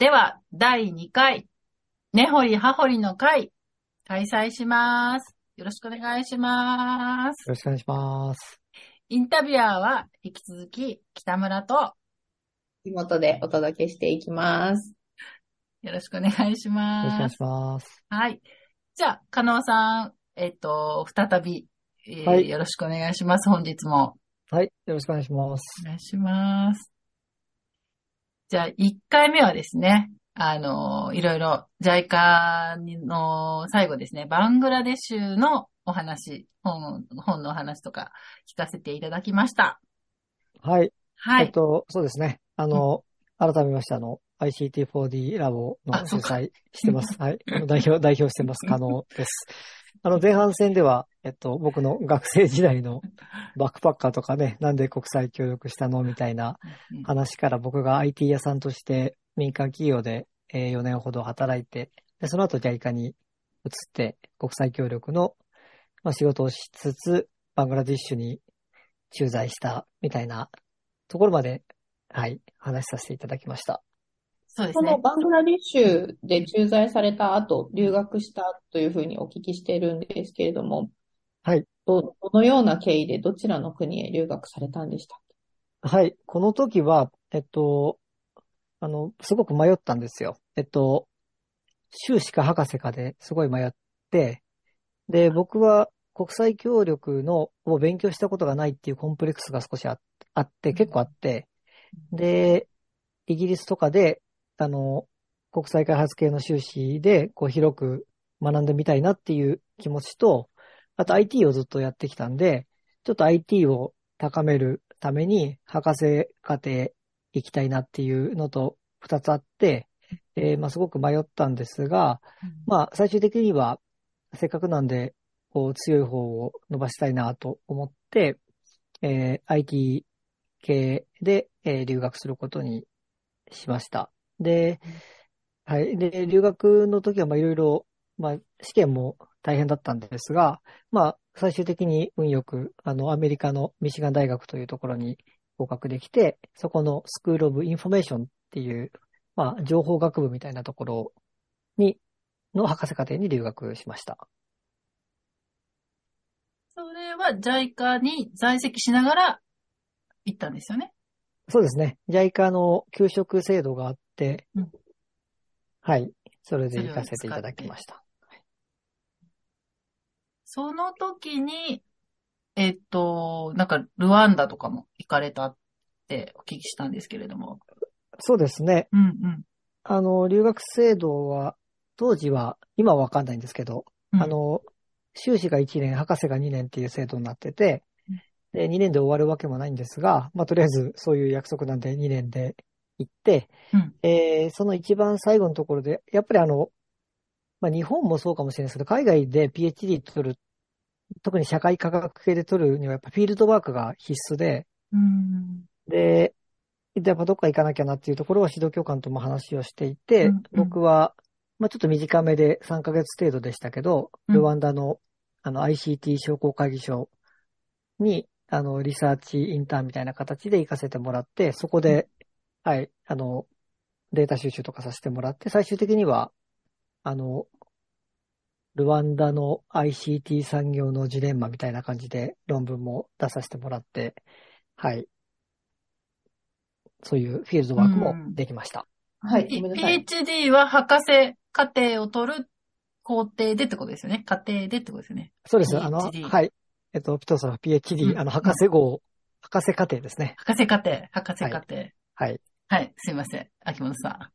では、第2回、根掘り葉掘りの会、開催します。よろしくお願いします。よろしくお願いします。インタビュアーは、引き続き、北村と、妹でお届けしていきます。よろしくお願いしよろしくお願ます。いします。はい。じゃあ、加納さん、えっと、再び、えーはいよろしくお願いします。本日も。はい。よろしくお願いします。お願いします。じゃあ、1回目はですね、あの、いろいろ、JICA の最後ですね、バングラデシュのお話、本、本のお話とか聞かせていただきました。はい。はい。えっと、そうですね。あの、改めまして、あの、ICT4D ラボの主催してます。はい。代表、代表してます。可能です。あの、前半戦では、えっと、僕の学生時代のバックパッカーとかね、なんで国際協力したのみたいなうん話から僕が IT 屋さんとして民間企業でえー4年ほど働いて、でその後 JICA に移って国際協力のまあ仕事をしつつ、バングラディッシュに駐在したみたいなところまで、はい、話しさせていただきました。そうですね。このバングラディッシュで駐在された後、留学したというふうにお聞きしているんですけれども、はい。ど、どのような経緯でどちらの国へ留学されたんでしたっはい、この時は、えっと、あの、すごく迷ったんですよ。えっと、修士か博士かですごい迷って、で、僕は国際協力のを勉強したことがないっていうコンプレックスが少しああって、結構あって、で、イギリスとかで、あの、国際開発系の修士で、こう広く学んでみたいなっていう気持ちと、あと IT をずっとやってきたんで、ちょっと IT を高めるために博士課程行きたいなっていうのと二つあって、えーまあすごく迷ったんですが、まあ最終的にはせっかくなんで、こう強い方を伸ばしたいなと思って、えー IT 系で、えー留学することにしました。で、はい。で、留学の時はまあいろいろ、まあ試験も大変だったんですが、まあ最終的に運よく、あの、アメリカのミシガン大学というところに合格できて、そこの School of Information っていう、まあ情報学部みたいなところに、の博士課程に留学しました。それは JICA に在籍しながら行ったんですよね？そうですね。JICA の給食制度があうんはい。それで行かせていただきました。その時に、えっと、なんか、ルワンダとかも行かれたってお聞きしたんですけれども。そうですね。うんうん。あの、留学制度は、当時は、今はわかんないんですけど、うんあ、の、修士が1年、博士が2年っていう制度になっててうん、で、2年で終わるわけもないんですが、まあ、とりあえずそういう約束なんで2年で行って、うん。えーその一番最後のところで、やっぱりあの、まあ、日本もそうかもしれないですけど、海外で PhD 取る、特に社会科学系で取るにはやっぱフィールドワークが必須で、うん。で、やっぱどっか行かなきゃなっていうところは指導教官とも話をしていて、うん。うん僕は、まあちょっと短めで3ヶ月程度でしたけど、うん。ルワンダのあの ICT 商工会議所に、あの、リサーチインターンみたいな形で行かせてもらって、そこで、はい、あの、データ収集とかさせてもらって、最終的には、あの、ルワンダの ICT 産業のジレンマみたいな感じで論文も出させてもらって、はい。そういうフィールドワークもできました。はい。PhD は博士課程を取る工程でってことですよね。課程でってことですよね。そうです。あの、PhD はい。えっと、ピトさんは PhD、うんあの、博士号、博士課程ですね。博士課程、博士課程。はい、はい。すいません。秋元さ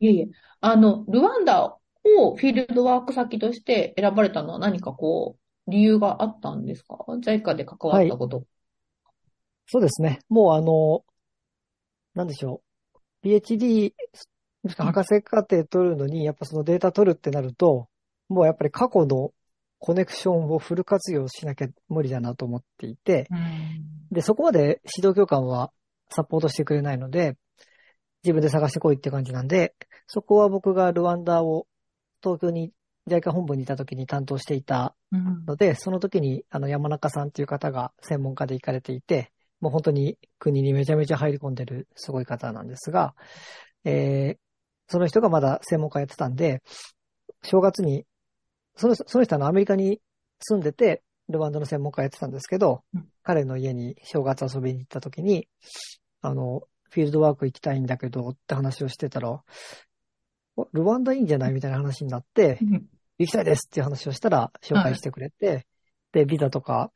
いえいえ。あの、ルワンダをフィールドワーク先として選ばれたのは何かこう、理由があったんですか ?JICA で関わったこと。そうですね。もうあの、なんでしょう。PhD、もしくは博士課程取るのに、やっぱそのデータ取るってなると、もうやっぱり過去のコネクションをフル活用しなきゃ無理だなと思っていて、ん。うん。で、そこまで指導教官はサポートしてくれないので、自分で探してこいって感じなんで、そこは僕がルワンダを東京に JICA 本部にいた時に担当していたうん。ので、その時にあの山中さんっていう方が専門家で行かれていて、もう本当に国にめちゃめちゃ入り込んでるすごい方なんですが、えーその人がまだ専門家やってたんで、正月に、そのその人はアメリカに住んでて、ルワンダの専門家やってたんですけど、うん彼の家に正月遊びに行った時に、あの、フィールドワーク行きたいんだけどって話をしてたら、おルワンダいいんじゃないみたいな話になって、行きたいですっていう話をしたら紹介してくれて、で、ビザとか、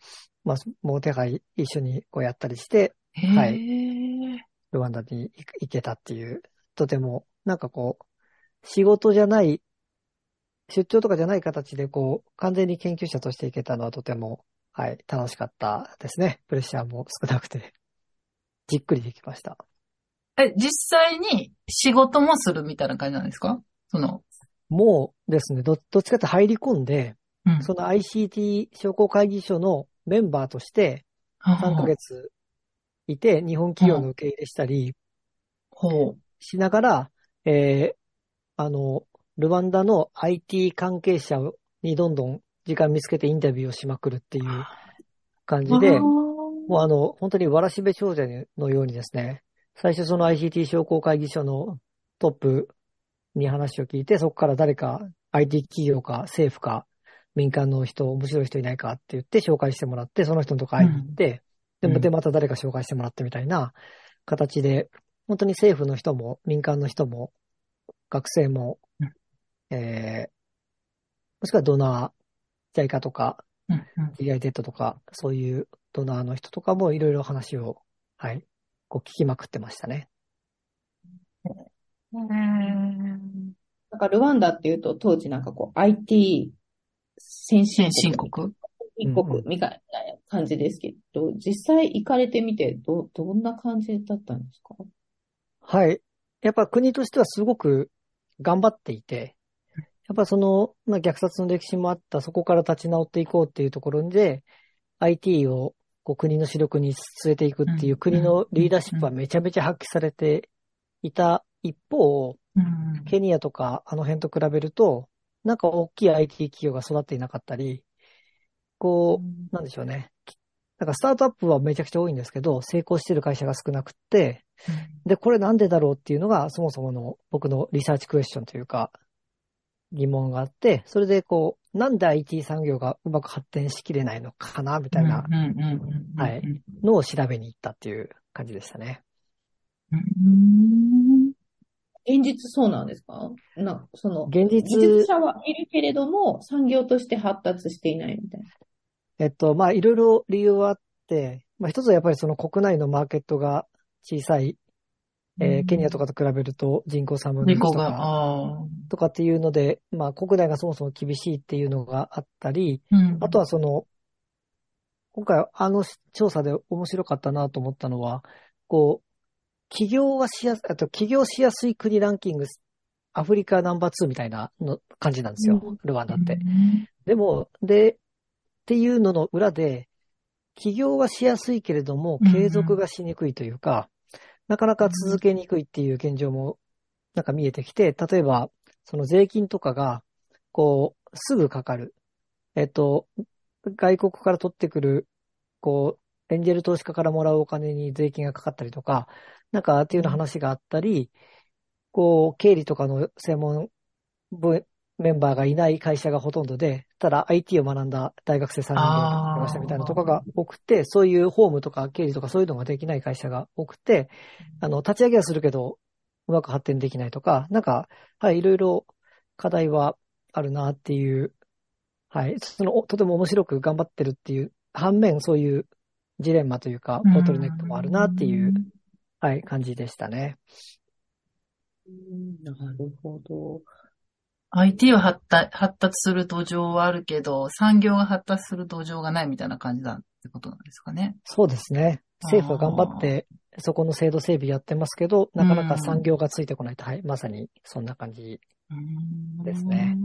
まあ、もう手配一緒にこうやったりして、へはえ。ルワンダに行けたっていう、とても、なんかこう、仕事じゃない、出張とかじゃない形でこう、完全に研究者として行けたのはとても、はい、楽しかったですね。プレッシャーも少なくて、じっくりできました。え、実際に仕事もするみたいな感じなんですか？その、もうですね、ど、どっちかって入り込んで、うん。その ICT 商工会議所のメンバーとして3ヶ月いて、日本企業の受け入れしたりほう。しながら、えーあの、ルワンダの IT 関係者にどんどん時間見つけてインタビューをしまくるっていう感じで、もうあの、本当にわらしべ長者のようにですね、最初その ICT 商工会議所のトップに話を聞いて、そこから誰か IT 企業か政府か民間の人、面白い人いないかって言って紹介してもらって、その人のとこ会いに行って、で、うん。で、また誰か紹介してもらってみたいな形で、本当に政府の人も民間の人も学生もうん、えー、もしくはドナー、JICA とかうんうん。とか、そういうドナーの人とかもいろいろ話を、はい、こう聞きまくってましたね。なんかルワンダっていうと当時なんかこう IT 先進先国？進国一国みたいな感じですけど、実際行かれてみて、ど、どんな感じだったんですか？はい。やっぱ国としてはすごく頑張っていて、やっぱその、まあ、虐殺の歴史もあった、そこから立ち直っていこうっていうところで、IT をこう国の主力に据えていくっていううん国のリーダーシップはめちゃめちゃ発揮されていた一方、うん。ケニアとかあの辺と比べると、なんか大きい IT 企業が育っていなかったり、こう、なんでしょうね。なんかスタートアップはめちゃくちゃ多いんですけど、成功してる会社が少なくって、で、これなんでだろうっていうのが、そもそもの僕のリサーチクエスチョンというか、疑問があって、それでこう、なんで IT 産業がうまく発展しきれないのかな、みたいなはい。のを調べに行ったっていう感じでしたね。うん。現実そうなんですか？な、その、現実技術者はいるけれども、産業として発達していないみたいな。えっと、まあ、いろいろ理由はあって、まあ、一つはやっぱりその国内のマーケットが小さい、えーケニアとかと比べると人口3分の1とか、ああ。とかっていうので、まあ、国内がそもそも厳しいっていうのがあったり、うん。あとはその、今回あの調査で面白かったなと思ったのは、こう、起業がしやす、あと起業しやすい国ランキング、アフリカナンバー2みたいなの感じなんですよ、うん。ルワンダって。うん。でも、で、っていうのの裏で、起業はしやすいけれども継続がしにくいというか、なかなか続けにくいっていう現状も、なんか見えてきて、例えば、その税金とかが、こう、すぐかかる。えっと、外国から取ってくる、こう、エンジェル投資家からもらうお金に税金がかかったりとか、なんかっていうような話があったり、こう、経理とかの専門部メンバーがいない会社がほとんどで、ただ IT を学んだ大学生3人でやってましたみたいなとかが多くて、そういうホームとか経理とかそういうのができない会社が多くて、あの、立ち上げはするけど、うまく発展できないとか、なんか、はい、いろいろ課題はあるなっていう、はい、その、おとても面白く頑張ってるっていう、反面そういうジレンマというか、ボトルネックもあるなっていう、はい、感じでしたね。なるほど。IT は発達発達する土壌はあるけど、産業が発達する土壌がないみたいな感じだってことなんですかね。そうですね。政府は頑張って、そこの制度整備やってますけど、なかなか産業がついてこないと、はい、まさにそんな感じ。ですね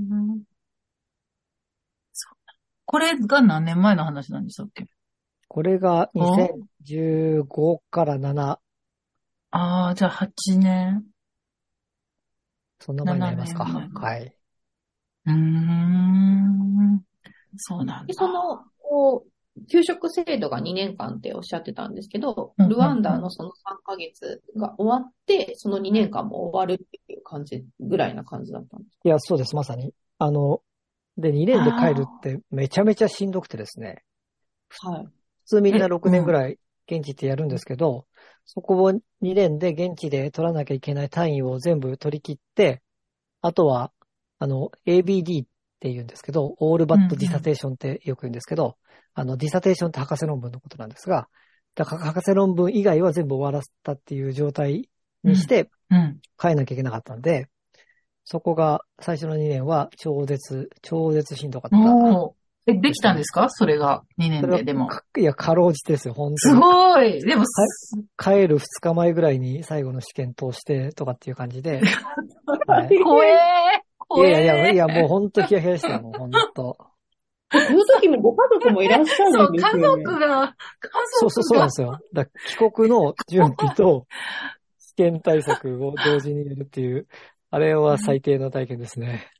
これが何年前の話なんでしたっけ？これが2015から7、ああ、じゃあ8年。そんな前になりますか。7年前はい。うーん。そうなんで、だ。その、こう、給食制度が2年間っておっしゃってたんですけど、うんうんルワンダのその3ヶ月が終わって、その2年間も終わるっていう感じ、ぐらいな感じだったんですいや、そうです、まさに。あの、で、2年で帰るってめちゃめちゃしんどくてですね。かはい。普通みんなえ6年ぐらい現地ってやるんですけど、そこを2年で現地で取らなきゃいけない単位を全部取り切って、あとは、あの、ABD って言うんですけど、オールバットディサテーションってよく言うんですけど、あの、ディサテーションって博士論文のことなんですが、だから博士論文以外は全部終わらせたっていう状態にしてうん。帰んなきゃいけなかったんで、そこが最初の2年は超絶、超絶しんどかった。え、できたんですか？それが2年で、でも。かいや、かろうじてですよ、本当すに。ごいでも、帰る2日前ぐらいに最後の試験通してとかっていう感じで。はい怖えーいやいやいや、もう本当ヒヤヒヤしたよ、もう本当。その時もご家族もいらっしゃそう、家るんですよね。族が、家そうそうそうなん族がですよ。だ帰国の準備と試験対策を同時にやるっていう、あれは最低の体験ですね。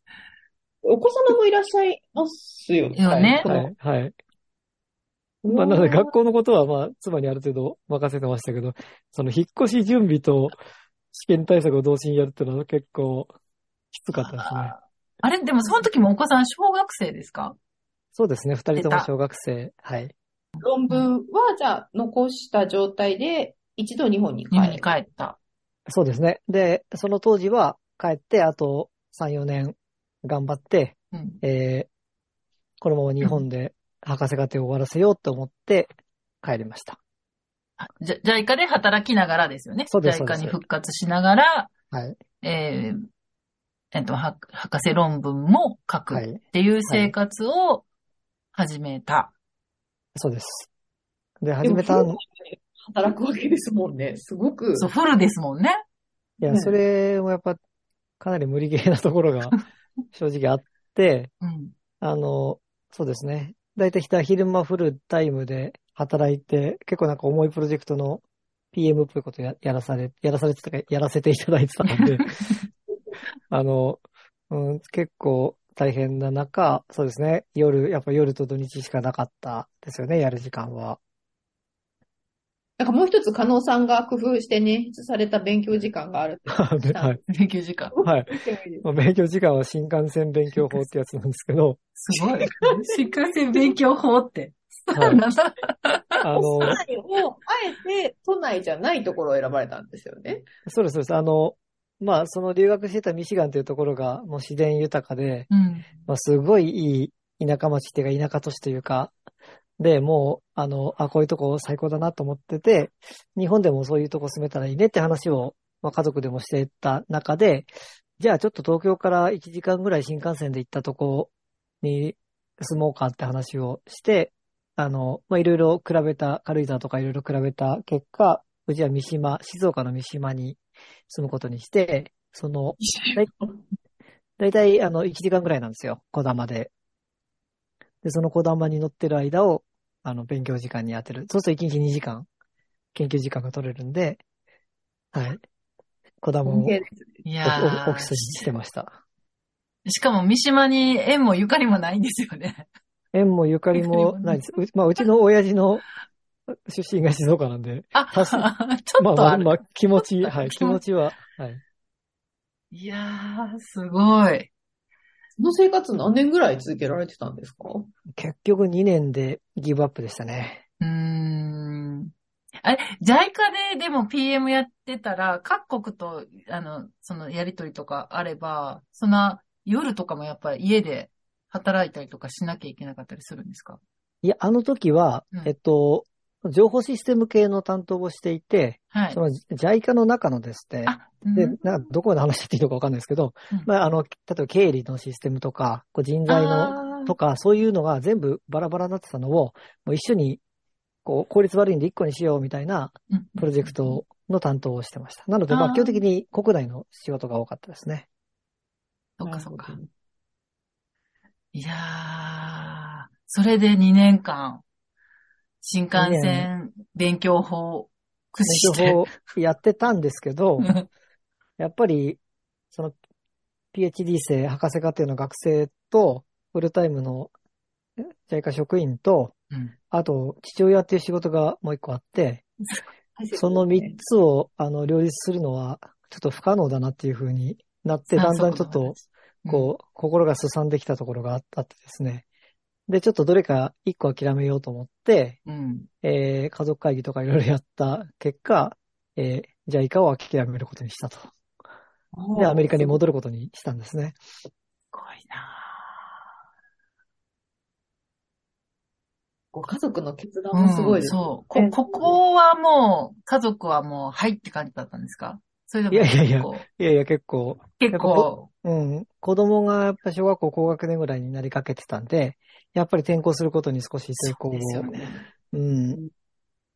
お子様もいらっしゃいますよよねそのはい、はい。まあ、なので学校のことはまあ、妻にある程度任せてましたけど、その引っ越し準備と試験対策を同時にやるっていうのは結構きつかったですね。あれでもその時もお子さん小学生ですか？そうですね、二人とも小学生。はい。論文は、じゃあ、残した状態で、一度日本に帰日本にる。帰った。そうですね。で、その当時は帰って、あと3、4年頑張って、うん。えーこのまま日本で博士課程を終わらせようと思って帰りました。あじゃ、JICA で働きながらですよね。そうですそうで JICA すに復活しながら、はい。えーえっと、は博士論文も書くっはい。ていう生活を始めた。そうです。で、で始めた働くわけですもんね。すごく。そう、フルですもんね。いや、ねそれもやっぱかなり無理ゲーなところが 正直あって、うん。あの、そうですね。だいたい昼間フルタイムで働いて、結構なんか重いプロジェクトの PM っぽいことややらされ、やらされてたか、やらせていただいてたんで、あの、うん、結構大変な中、そうですね。夜、やっぱ夜と土日しかなかったですよね、やる時間は。なんかもう一つ、加納さんが工夫して捻出された勉強時間がある はい。勉強時間。はい。勉強時間は新幹線勉強法ってやつなんですけど、すごい。新幹線勉強法って。はい なんだあの、都内を、あえて都内じゃないところを選ばれたんですよね。そうです、そうです。あの、まあ、その留学してたミシガンというところがもう自然豊かで、うん。まあ、すごいいい田舎町っていうか田舎都市というか、で、もう、あの、あ、こういうとこ最高だなと思ってて、日本でもそういうとこ住めたらいいねって話を、まあ、家族でもしてた中で、じゃあちょっと東京から1時間ぐらい新幹線で行ったとこに住もうかって話をして、あの、まあ、いろいろ比べた、軽井沢とかいろいろ比べた結果、うちは三島、静岡の三島に住むことにして、その、だいたいあの、1時間ぐらいなんですよ、小玉で。で、その小玉に乗ってる間を、あの、勉強時間に当てる。そうすると1日2時間、研究時間が取れるんで、はい。小玉をいやーオフィスにしてました。しかも三島に縁もゆかりもないんですよね。縁もゆかりもないです。うまあ、うちの親父の出身が静岡なんで、あ、ちょまあっとまあ、ある。まあ、気持ち、はい、気持ちは、はい。いやー、すごい。その生活何年ぐらい続けられてたんですか？結局2年でギブアップでしたね。うーん。あれ、JICA ででも PM やってたら、各国と、あの、そのやりとりとかあれば、そんな夜とかもやっぱり家で働いたりとかしなきゃいけなかったりするんですか？いや、あの時は、うんえっと、情報システム系の担当をしていて、はい。そ。の JICA の中のですね、あ、うん。で、なんかどこまで話していいのかわかんないですけど、うん。まあ、あの、例えば経理のシステムとか、こう人材のとか、そういうのが全部バラバラになってたのを、もう一緒に、こう、効率悪いんで一個にしようみたいなうん。プロジェクトの担当をしてました。なので、まあ、基本的に国内の仕事が多かったですね。そっかそっか。いやー、それで2年間、新幹線勉強法駆使して。勉強法やってたんですけど、うん。やっぱり、その、PhD 生、博士課程の学生と、フルタイムの JICA 職員と、うん。あと、父親っていう仕事がもう一個あって、その三つを、あの、両立するのは、ちょっと不可能だなっていうふうになって、だんだんちょっと、うんこう、心がすさんできたところがああってですね。で、ちょっとどれか一個諦めようと思って、うん。えー家族会議とかいろいろやった結果、えーじゃあイカを諦めることにしたと。で、アメリカに戻ることにしたんですね。すごいなご家族の決断ぁもすごいです。うんそう。こ、ここはもう、家族はもう、はいって感じだったんですか？それでもいやいやいや結構いやいや、結構、結構、うん、子供がやっぱ小学校高学年ぐらいになりかけてたんで、やっぱり転校することに少し抵抗をそうですよね。うん。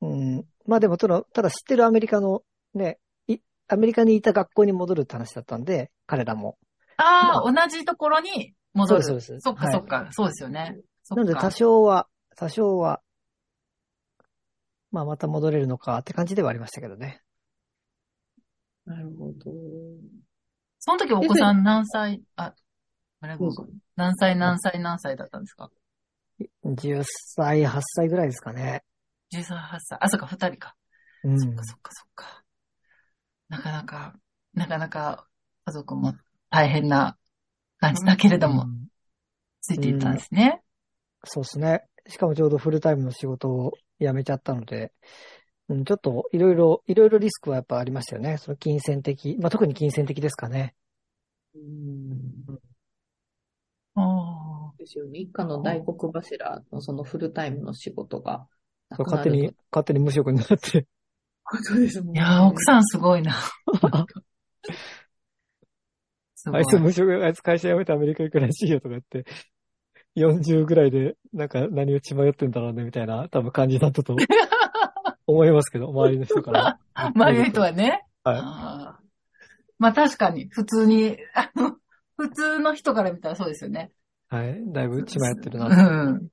うん。まあでも、ただ、ただ知ってるアメリカのね、いアメリカにいた学校に戻るって話だったんで、彼らも。ああ、同じところに戻る。そうですそうですそっかはいそっか、そうですよね。そっかなので多少は、多少は、まあまた戻れるのかって感じではありましたけどね。なるほど。その時お子さん何歳、あ、あれ何歳何歳何歳だったんですか？10歳、8歳ぐらいですかね。?13、8歳。あ、そっか、二人か。うん。そっかそっかそっか。なかなか、なかなか家族も大変な感じだけれども、うんついていったんですね。そうですね。しかもちょうどフルタイムの仕事を辞めちゃったので、うん、ちょっといろいろ、いろいろリスクはやっぱありましたよね。その金銭的、まあ特に金銭的ですかね。うんあですよね。一家の大黒柱のそのフルタイムの仕事が勝手に、勝手に無職になって。そうですもんいやー、奥さんすごいな。すごいあい。つ無職、あいつ会社辞めてアメリカ行くらしいよとか言って、40ぐらいで、なんか何を血迷ってんだろうねみたいな、多分感じだったと 思いますけど、周りの人から。周りの人はね。はい。まあ確かに、普通に、あの、普通の人から見たらそうですよね。はい。だいぶ血迷ってるな。うん。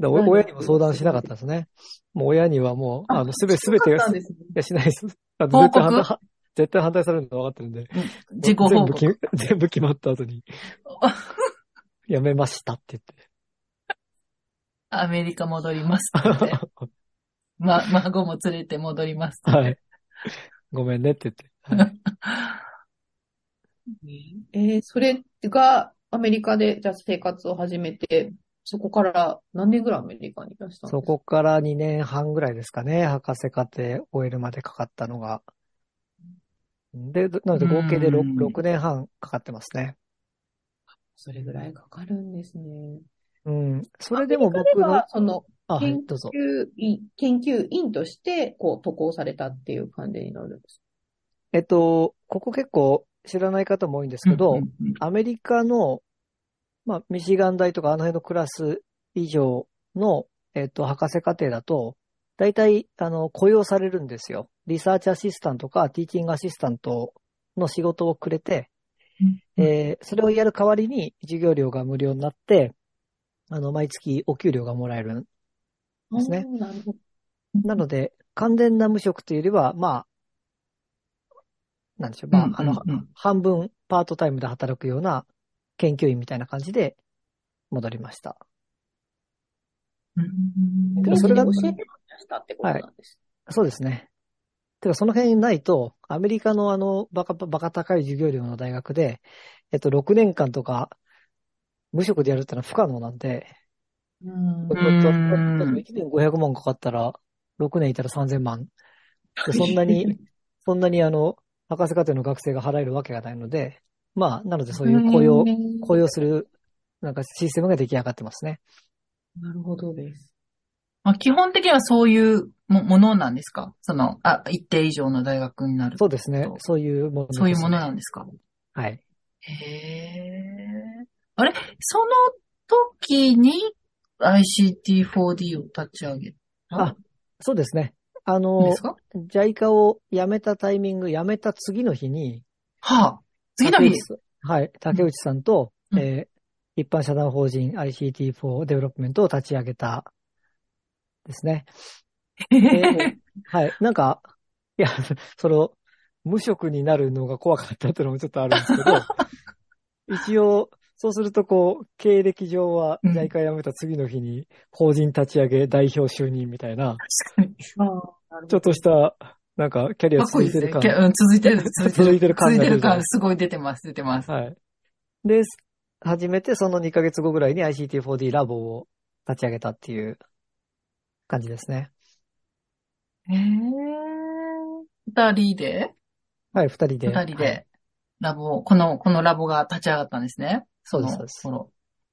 らお親にも相談しなかったですね。もう親にはもう、あの、すべ、すべてが、いや、しないです。あの絶対反対、絶対反対されるの分かってるんで。自己報全部全部決まった後に、やめましたってアメリカ戻りますって言って。言って。ま、孫も連れて戻りますって言って。はい。ごめんねって言って。はい えーそれがアメリカでじゃあ生活を始めて、そこから何年ぐらいアメリカにいらしたんですそかこから2年半ぐらいですかね、博士課程終えるまでかかったのが。で、なので合計でうん 6, 6年半かかってますね。それぐらいかかるんですね。うん。それでも僕の、その研。究員、研究員として、こう、渡航されたっていう感じになるんですえっと、ここ結構知らない方も多いんですけど、うんうんうんアメリカの、まあ、ミシガン大とかあの辺のクラス以上の、えっと、博士課程だと、大体、あの、雇用されるんですよ。リサーチアシスタントか、ティーチングアシスタントの仕事をくれて、うんえーそれをやる代わりに授業料が無料になって、あの、毎月お給料がもらえる。ですね。なので、完全な無職というよりは、まあ、なんでしょう、まあ、あの、半分パートタイムで働くような研究員みたいな感じで戻りました。うんでもそれが教えてもらしたってことなんです。そうですね。てか、その辺ないと、アメリカのあの、バカ、バカ高い授業料の大学で、えっと、6年間とか、無職でやるってのは不可能なんで、うんだってだって1年500万かかったら、6年いたら3000万。でそんなに、そんなにあの、博士課程の学生が払えるわけがないので、まあ、なのでそういう雇用、うん雇用する、なんかシステムが出来上がってますね。なるほどです。まあ、基本的にはそういうもものなんですか？その、あ、一定以上の大学になる。そうですねそう。いうものですそういうものなんですか？はい。へえ。あれ？その時に ICT4D を立ち上げた？あそうですね。あの JICA を辞めたタイミング、辞めた次の日に、はあ。次の日はい、竹内さんと、うんえー一般社団法人 ICT4 デベロップメントを立ち上げたですね。え はい。なんか、いや、その、無職になるのが怖かったっていうのもちょっとあるんですけど、一応、そうするとこう、経歴上はうん JICA 辞めた次の日に法人立ち上げ代表就任みたいな、確かに。ちょっとしたなんか、キャリアかっこいい続いてる感。ですね。うん、続いてる、続いてる。続いてる感続いてる感、すごい出てます、出てます。はい。で、初めてその2ヶ月後ぐらいに ICT4D ラボを立ち上げたっていう感じですね。へえ。二人で？はい、二人で。二人はいで、ラボ、この、このラボが立ち上がったんですね。そうですのそう頃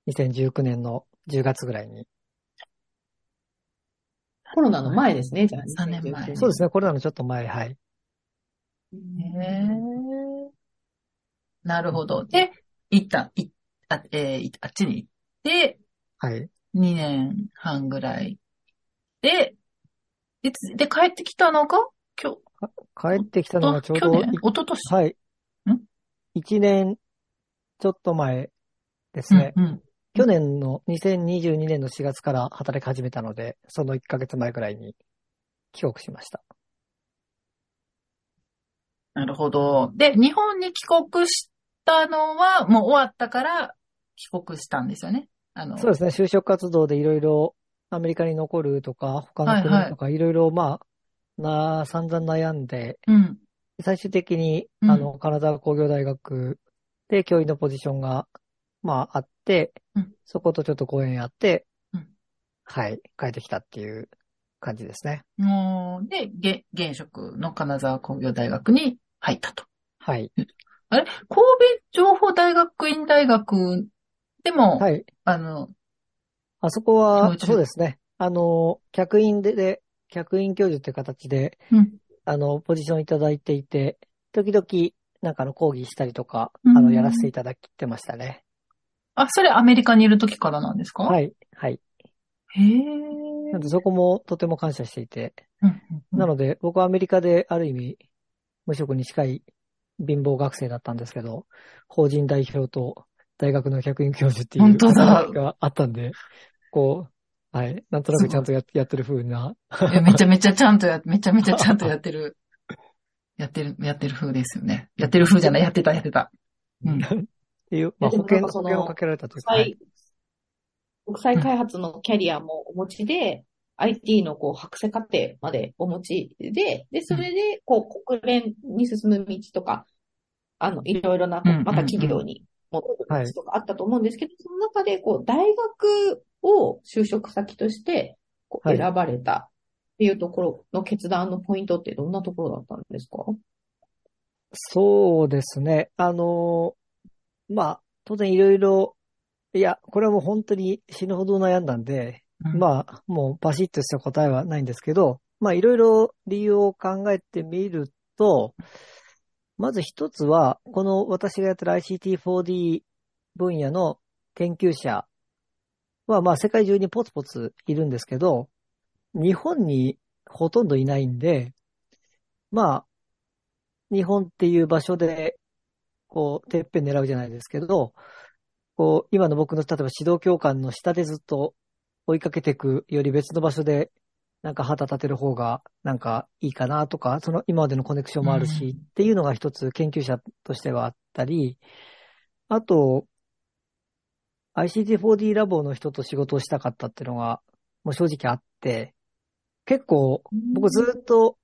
2019年の10月ぐらいに。コロナの前ですね、じゃあ。三年前そうですね、コロナのちょっと前、はい。へえ。なるほど。で、一旦、いあ、えーいあっちに行って、はい。2年半ぐらいで、で、つで帰ってきたのが、今日、帰ってきたのがちょうど、去年？一昨年？はい。ん？1年ちょっと前ですね。うんうん。去年の2022年の4月から働き始めたので、その1ヶ月前ぐらいに帰国しました。なるほど。で、日本に帰国したのは、もう終わったから帰国したんですよね？あの、そうですね、就職活動でいろいろアメリカに残るとか、他の国とかいろいろまあ、な、散々悩んで、うん。最終的に、うんあの、金沢工業大学で教員のポジションが、まあ、あってうん、そことちょっとご縁あってうん、はい、帰ってきたっていう感じですね。もう、で、げ現職の金沢工業大学に入ったと。はい。あれ？神戸情報大学院大学でも、はい。あの、あそこは、そうですね。あの、客員で、で、客員教授っていう形で、うんあの、ポジションいただいていて、時々、なんかあの、講義したりとか、うんあの、やらせていただいてましたね。あ、それアメリカにいる時からなんですか？はいい、はい。へえ。なので、そこもとても感謝していて、うんうんうんなので、僕はアメリカである意味、無職に近い貧乏学生だったんですけど、法人代表と大学の客員教授っていうがあったんで、こう、はい、なんとなくちゃんとややってる風な、めちゃめちゃちゃんとや、めちゃめちゃちゃんとやってる、やってる、やってる風ですよね。やってる風じゃない、やってた、やってた。うん。っていう、まあ、で保険、保険をかけられたというか、国際はい、国際開発のキャリアもお持ちで、IT のこう博士課程までお持ちで、で、それで、こう、国連に進む道とか、あの、いろいろな、また企業に戻るはい道とかあったと思うんですけど、その中で、こう、大学を就職先として、こうはい選ばれたっていうところの決断のポイントってどんなところだったんですか？そうですね。あの、まあ、当然いろいろ、いや、これはもう本当に死ぬほど悩んだんで、うん。まあ、もうバシッとした答えはないんですけど、まあ、いろいろ理由を考えてみると、まず一つは、この私がやってる ICT4D 分野の研究者は、まあ、世界中にポツポツいるんですけど、日本にほとんどいないんで、まあ、日本っていう場所で、こう、てっぺん狙うじゃないですけど、こう、今の僕の、例えば指導教官の下でずっと追いかけていくより別の場所で、なんか旗立てる方が、なんかいいかなとか、その今までのコネクションもあるし、うん。っていうのが一つ研究者としてはあったり、あと、ICT4D ラボの人と仕事をしたかったっていうのが、もう正直あって、結構、僕ずっと、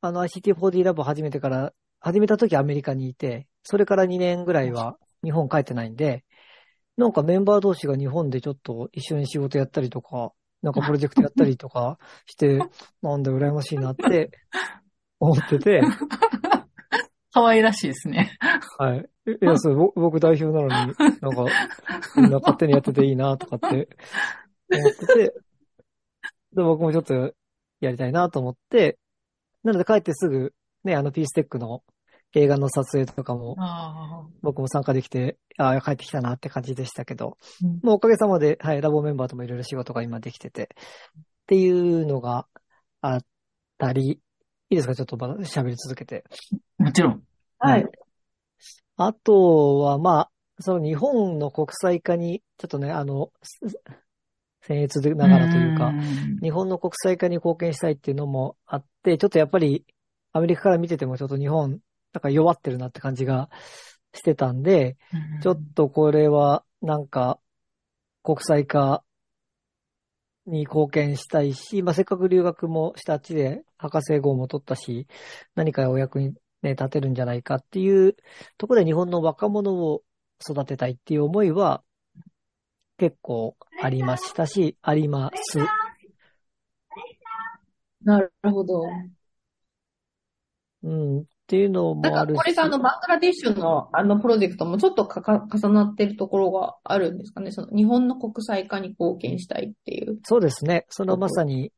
あの ICT4D ラボ始めてから、始めた時アメリカにいて、それから2年ぐらいは日本帰ってないんで、なんかメンバー同士が日本でちょっと一緒に仕事やったりとか、なんかプロジェクトやったりとかして、なんだ羨ましいなって思ってて、可愛らしいですね。はい。いや、そう、ぼ僕代表なのに、なんか、みんな勝手にやってていいなとかって思ってて、で、僕もちょっとやりたいなと思って、なので帰ってすぐ、ね、あのピーステックの映画の撮影とかもあ僕も参加できて、ああ、帰ってきたなって感じでしたけど、うんもうおかげさまで、はい、ラボメンバーともいろいろ仕事が今できてて、っていうのがあったり、いいですか？ちょっとまだ喋り続けて。あ。もちろん。はい。あとは、まあ、その日本の国際化に、ちょっとね、あの、す僭越でながらというか、ん日本の国際化に貢献したいっていうのもあって、ちょっとやっぱりアメリカから見ててもちょっと日本、なんか弱ってるなって感じがしてたんで、ちょっとこれはなんか国際化に貢献したいし、まあ、せっかく留学もしたあっちで博士号も取ったし、何かお役に、ね、立てるんじゃないかっていうところで日本の若者を育てたいっていう思いは結構ありましたし、あります。なるほど。うん。っていうのもあるし。これがあの、バングラディッシュのあのプロジェクトもちょっとかか重なってるところがあるんですかね。その、日本の国際化に貢献したいっていう。そうですね。そのまさに、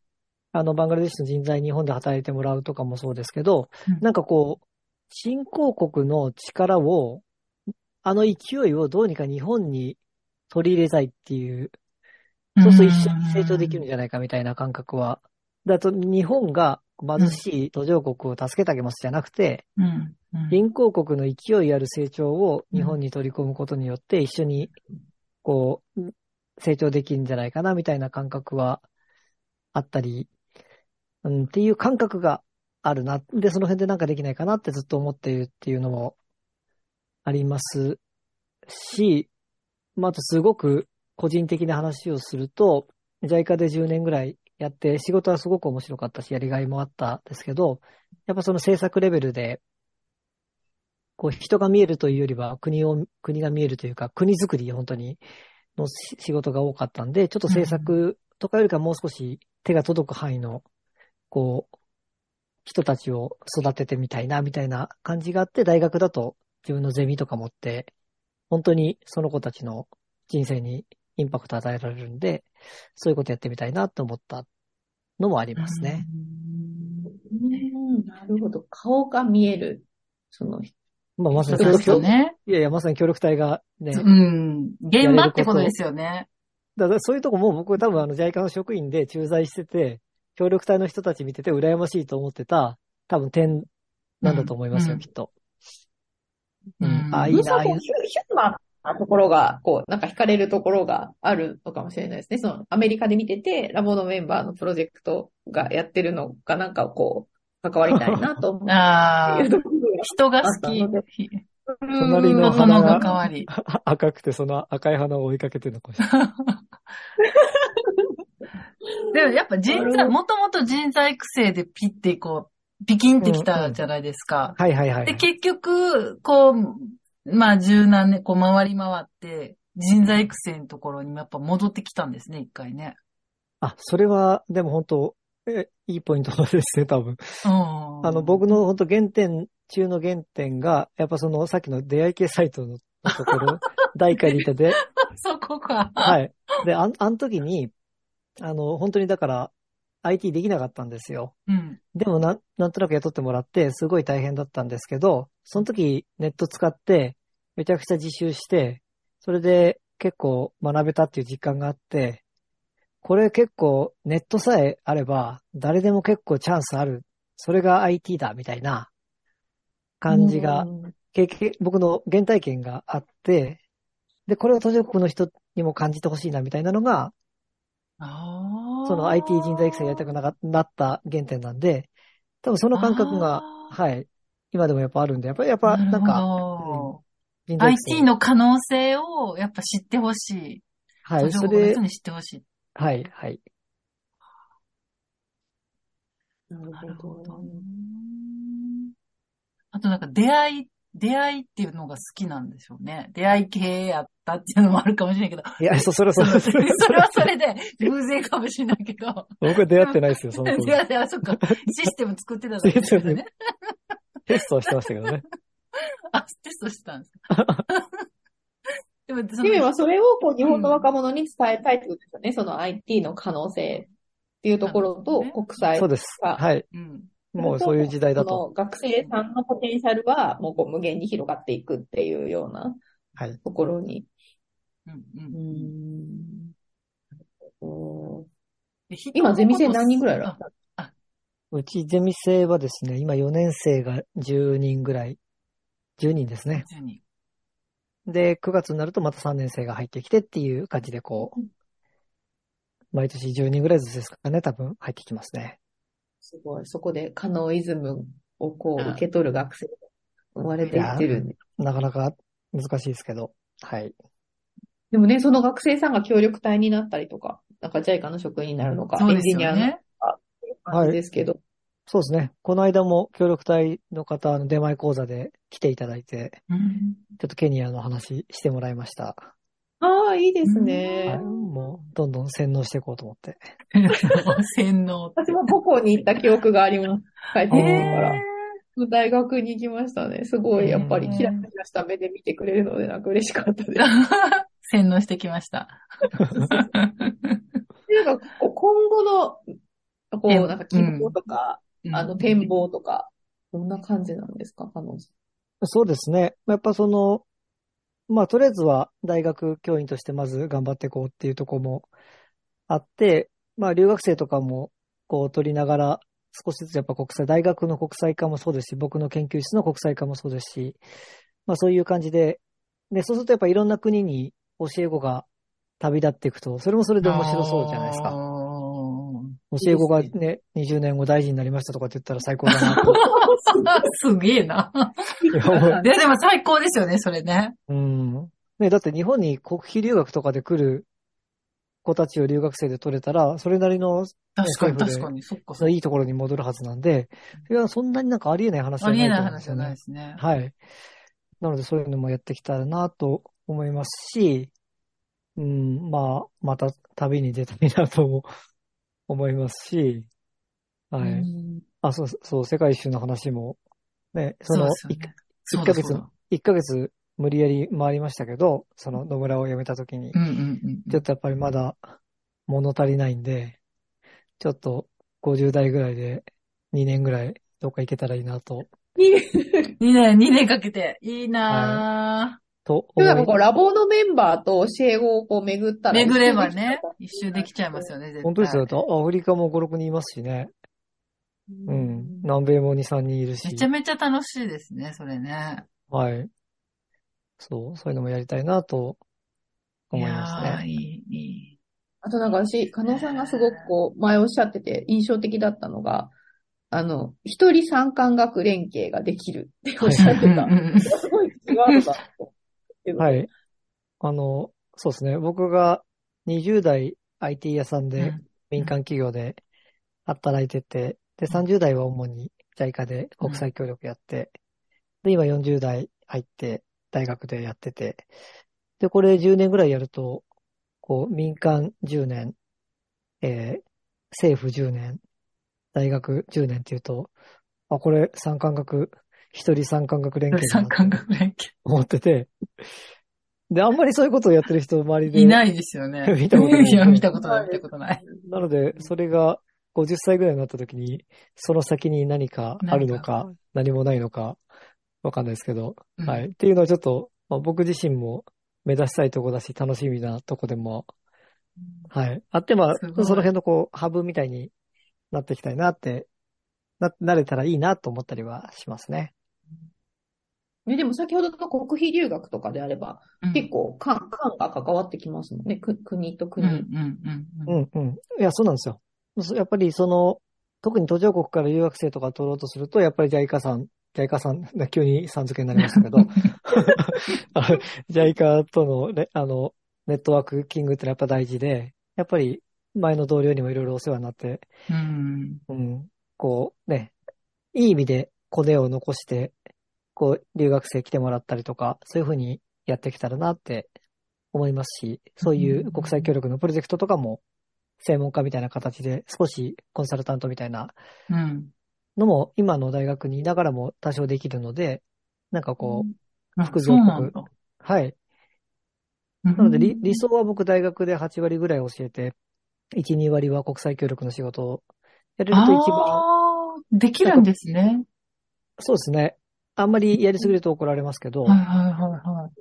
あの、バングラディッシュの人材日本で働いてもらうとかもそうですけど、うんなんかこう、新興国の力を、あの勢いをどうにか日本に取り入れたいっていう、そうすると一緒に成長できるんじゃないかみたいな感覚は。だと日本が貧しい途上国を助けてあげますじゃなくて、うん。うん。新興国の勢いある成長を日本に取り込むことによって一緒にこう成長できるんじゃないかなみたいな感覚はあったり、うん、っていう感覚があるな。で、その辺でなんかできないかなってずっと思っているっていうのもありますし、まあ、あとすごく個人的な話をすると、JICA で10年ぐらいやって、仕事はすごく面白かったし、やりがいもあったんですけど、やっぱその政策レベルで、こう人が見えるというよりは国を、国が見えるというか、国づくり本当にのし仕事が多かったんで、ちょっと政策とかよりかもう少し手が届く範囲の、こう、人たちを育ててみたいな、みたいな感じがあって、大学だと自分のゼミとか持って、本当にその子たちの人生にインパクト与えられるんで、そういうことやってみたいなと思ったのもありますね。うん、なるほど。顔が見える。その、まあ、まさにそうですよ協力、ね。いやいや、まさに協力隊がね、うん。現場ってことですよね。だからそういうとこも僕多分あの JICA の職員で駐在してて、協力隊の人たち見てて羨ましいと思ってた多分点なんだと思いますよ、うんきっと。ううんん。あ、いいな、ああいうヒューマンなところが、こう、なんか惹かれるところがあるのかもしれないですね。その、アメリカで見てて、ラボのメンバーのプロジェクトがやってるのが、なんかこう、関わりたいなと思うところ人が好き 隣の花が関わり。赤くてその赤い花を追いかけてるのかもしれない。でもやっぱ人材、もともと人材育成でピッてこう、ピキンってきたじゃないですか。はいはいはい。で、結局、こう、まあ十何年、こう回り回って、人材育成のところにもやっぱ戻ってきたんですね、一回ね。あ、それは、でも本当、え、いいポイントですね、多分。うん。あの、僕の本当原点中の原点が、やっぱそのさっきの出会い系サイトのところ、大会にいてて、そこか。はい。で、あん、あの時に、あの、本当にだから、IT できなかったんですよ。うん。でもなん、なんとなく雇ってもらって、すごい大変だったんですけど、その時ネット使って、めちゃくちゃ自習して、それで結構学べたっていう実感があって、これ結構ネットさえあれば、誰でも結構チャンスある。それが IT だ、みたいな感じが、経験、僕の原体験があって、で、これを途上国の人にも感じてほしいな、みたいなのが、ああ。その IT 人材育成やりたくなかなった原点なんで、多分その感覚が、はい、今でもやっぱあるんで、やっぱり、やっぱ、なんか、なるほど人材育成 IT の可能性をやっぱ知ってほしい。はい、それに知ってほしい。はい、はい。なるほど。。あとなんか出会い、出会いっていうのが好きなんでしょうね。出会い系やったっていうのもあるかもしれないけど。いや、そ、それはそ それは、それはそれで偶然かもしれないけど。僕は出会ってないですよ、そのい頃。やいや、そっか。システム作ってただけですよね。テストはしてましたけどね。あ、テストしてたんですか？でも、そキミの、はそれをこう日本の若者に伝えたいってことですよね。その IT の可能性っていうところと国際そうです。がはい。うん。もうそういう時代だそと。の学生さんのポテンシャルはもうこう無限に広がっていくっていうようなはい。ところに。うん。う。うん今、ゼミ生何人ぐらいいらっしゃるうちゼミ生はですね、今4年生が10人ぐらい、10人ですね。10人で、9月になるとまた3年生が入ってきてっていう感じでこう、毎年10人ぐらいずつですかね、多分入ってきますね。すごい。そこでカノイズムをこう受け取る学生が生まれていってるんで。なかなか難しいですけど、はい。でもね、その学生さんが協力隊になったりとか、なんか JICA の職員になるのか、そうですエンジニアのよね。感じですけど。そうですね。この間も協力隊の方の出前講座で来ていただいて、うんちょっとケニアの話してもらいました。ああ、いいですはい。ね。もう、どんどん洗脳していこうと思って。洗脳。私も母校に行った記憶があります。帰ってきてかへら。大学に行きましたね。すごい、やっぱりキラキラした目で見てくれるので、なんか嬉しかったです。ー 洗脳してきました。でなんかこう今後の、こえう、なんか希望とか、うんあの、展望とか、どんな感じなんですか、カノンさそうですね。やっぱその、まあ、とりあえずは大学教員としてまず頑張っていこうっていうところもあって、まあ、留学生とかもこう取りながら、少しずつやっぱ国際、大学の国際化もそうですし、僕の研究室の国際化もそうですし、まあそういう感じで、で、そうするとやっぱいろんな国に教え子が旅立っていくと、それもそれで面白そうじゃないですか。あ教え子がね、20年後大臣になりましたとかって言ったら最高だなと。ー すげえな。いやでも最高ですよね、それね。うん。ね、だって日本に国費留学とかで来る子たちを留学生で取れたら、それなりの確かに確かに。そっかそそっのいいところに戻るはずなんで、いや、そんなになんかありえない話じか。あゃないりえない話じゃないで。すね。はい。なのでそういうのもやってきたらなと思いますし、うん、まあ、また旅に出たいなとも思いますし、はい。んあ、そう、そう、世界一周の話も、ね、その、そうですよね。1ヶ月そうだそうだ、1ヶ月無理やり回りましたけど、その野村を辞めた時にう、んうんうん。ちょっとやっぱりまだ物足りないんで、ちょっと50代ぐらいで2年ぐらいどっか行けたらいいなと、2 年、2年かけて。いいなとでもなん思いかこう、ラボのメンバーと教え子をこう巡ったぁ。ら。巡ればね、一周できちゃいますよね、絶対。本当ですよ。とアフリカも5、6人いますしね。うん。南米も2、3人いるしめ。ちゃめちゃ楽しいですね、それね。はい。そう、そういうのもやりたいなと思いますいやーね。いい、いい。あとなんか私、加納さんがすごくこう、前おっしゃってて印象的だったのが、あの、一人参観学連携ができるっておっしゃってた。すごいキーワードだと。はい。あの、そうですね。僕が20代 IT 屋さんで、民間企業で働いてて、で、30代は主に JICA で国際協力やって、で、今40代入って大学でやってて、で、これ10年ぐらいやると、こう、民間10年、えー政府10年、大学10年っていうと、あ、これ三感学、一人三感学連携だ参なと観学連思ってて、で、あんまりそういうことをやってる人周りで。携。いないですよね。見たことないいや、見たことない、見たことない。なので、それが50歳ぐらいになった時に、その先に何かあるのか、何もないのか、わかんないですけど、うんはい。っていうのはちょっと、まあ、僕自身も目指したいとこだし、楽しみなとこでも、はい。あって、まあ、その辺のこう、ハブみたいになっていきたいなって、な、なれたらいいなと思ったりはしますね。ね、でも先ほどの国費留学とかであれば、うん結構、官、官が関わってきますもんね。く国とうん、国。うん、うん。うんうん。いや、そうなんですよ。そやっぱりその、特に途上国から留学生とか取ろうとすると、やっぱり JICA さん、JICA さん、急にさん付けになりましたけど、あの JICA とのね、あの、ネットワークキングってのはやっぱ大事で、やっぱり前の同僚にもいろいろお世話になって、うん。うん、こうね、いい意味でコネを残して、こう、留学生来てもらったりとか、そういうふうにやってきたらなって思いますし、そういう国際協力のプロジェクトとかも、専門家みたいな形で少しコンサルタントみたいなうん。のも今の大学にいながらも多少できるので、なんかこう、あ副業そうなんだ。はい。ななので理理想は僕大学で8割ぐらい教えて、1、2割は国際協力の仕事をやれると一番、ああ、できるんですね。そうですね。あんまりやりすぎると怒られますけど、はいはいはいはい。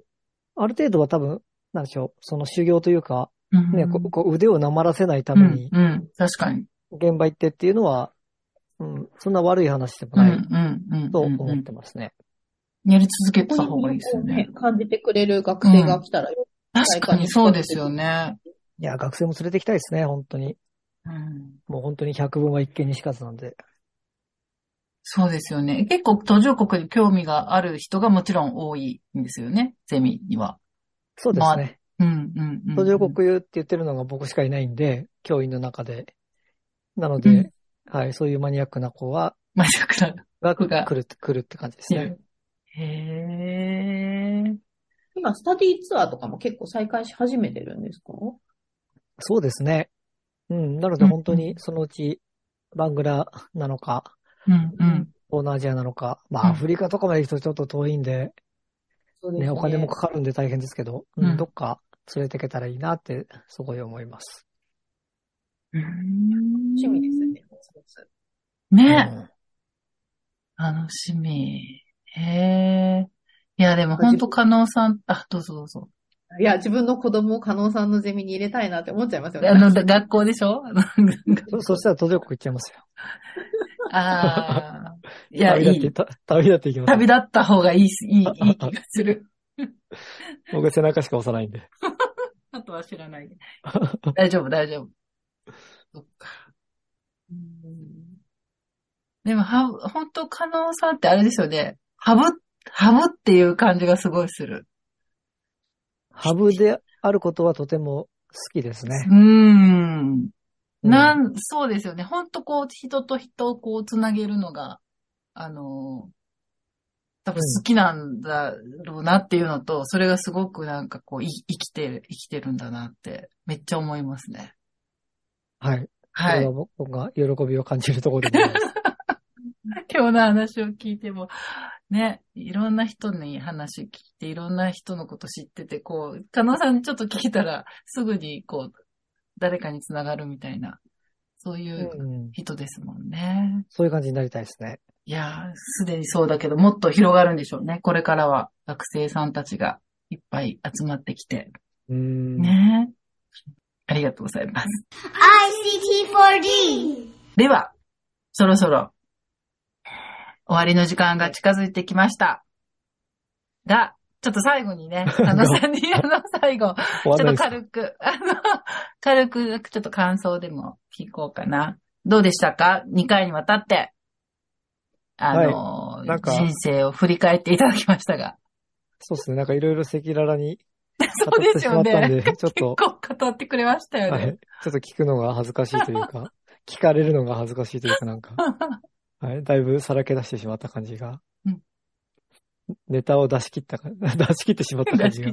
ある程度は多分、なんでしょう、その修行というか、うんね、ここう腕をなまらせないためにうん、うん、確かに。現場行ってっていうのは、うん、そんな悪い話でもうん、ないうん、うん。とうん思ってますね。やり続けた方がいいですよねね。。感じてくれる学生が来たら、確かにそうですよね。いや、学生も連れてきたいですね、本当に。うん。もう本当に百聞は一見にしかずなんで。そうですよね。結構途上国に興味がある人がもちろん多いんですよね。ゼミには。そうですね。うん、うん、うん。途上国言って言ってるのが僕しかいないんで、教員の中で。なので、はい、そういうマニアックな子は、マジかな。が子が来る、来るって感じですね。へえ。今、スタディツアーとかも結構再開し始めてるんですか？そうですね。うん。なのでうん本当にそのうち、バングラなのか、うん、うん。東南アジアなのか、まうんあアフリカとかまで行くとちょっと遠いんで、そうね、お金もかかるんで大変ですけど、うんうん、どっか連れてけたらいいなって、すごい思います。趣味ですね。そうそうね、うん楽しみ。へえ。いや、でも本当加納さん、あ、どうぞどうぞ。いや、自分の子供を加納さんのゼミに入れたいなって思っちゃいますよね。あの、だ学校でしょ？そ そしたら途上国行っちゃいますよ。ああ。いや、いい。旅立って、た旅立っていきます。旅立った方がいいし、いい、いい気がする。僕背中しか押さないんで。あとは知らないで。大丈夫、大丈夫。そっか。うんでも、は、本当加納さんってあれですよね。ハブ、ハブっていう感じがすごいする。ハブであることはとても好きですね。うーん。うんなん、そうですよね。本当こう、人と人をこう、つなげるのが、あの、多分好きなんだろうなっていうのと、それがすごくなんかこう、い生きてる、生きてるんだなって、めっちゃ思いますね。はい。はいは。僕が喜びを感じるところでございます。今日の話を聞いても、ね、いろんな人に話聞いて、いろんな人のこと知ってて、こう、加納さんにちょっと聞けたら、すぐにこう、誰かにつながるみたいな、そういううん人ですもんね。そういう感じになりたいですね。いやー、すでにそうだけど、もっと広がるんでしょうね。これからは学生さんたちがいっぱい集まってきて。うん。ねありがとうございます。ICT4D. では、そろそろ、終わりの時間が近づいてきました。が、ちょっと最後にね、あの あの、最後、ちょっと軽く、あの、軽く、ちょっと感想でも聞こうかな。どうでしたか ?2 回にわたって、あの、いなんか人生を振り返っていただきましたが。そうですね。なんかいろいろ赤裸々にそうですよね。で、ちょっ結と、構語ってくれましたよね。はい。ちょっと聞くのが恥ずかしいというか、聞かれるのが恥ずかしいというかなんか、はい。だいぶさらけ出してしまった感じがうん、ネタを出し切ったか、出し切ってしまった感じが。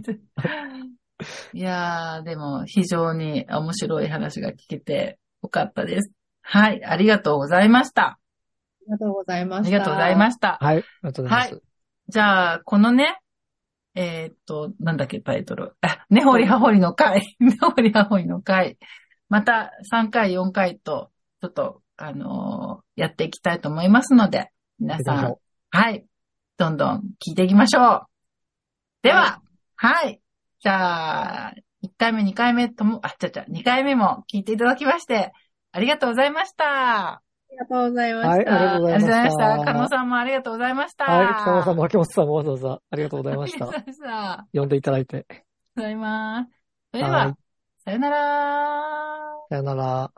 いやー、でも非常に面白い話が聞けてよかったです。はい、ありがとうございました。ありがとうございました。ありがとうございましした。はい。ありがとうございます。じゃあ、このね、えーっと、なんだっけ、タイトル。あ、根掘り葉掘りの回。根掘り葉掘りの回。また3回、4回と、ちょっと、あのーやっていきたいと思いますので、皆さんはい。どんどん聞いていきましょう。では、はい。じゃあ、1回目、2回目とも、あ、ちゃちゃ、2回目も聞いていただきまして、ありがとうございました。ありがとうございました。はいありがとうごありがとうございまし。ざいました。た加納さんもありがとうございました。はい。北野さんも秋元さんもわざわざありがとうございました。ありが。とうございました。呼んでいただいて。ございます。それでは、はいさよなら。さよなら。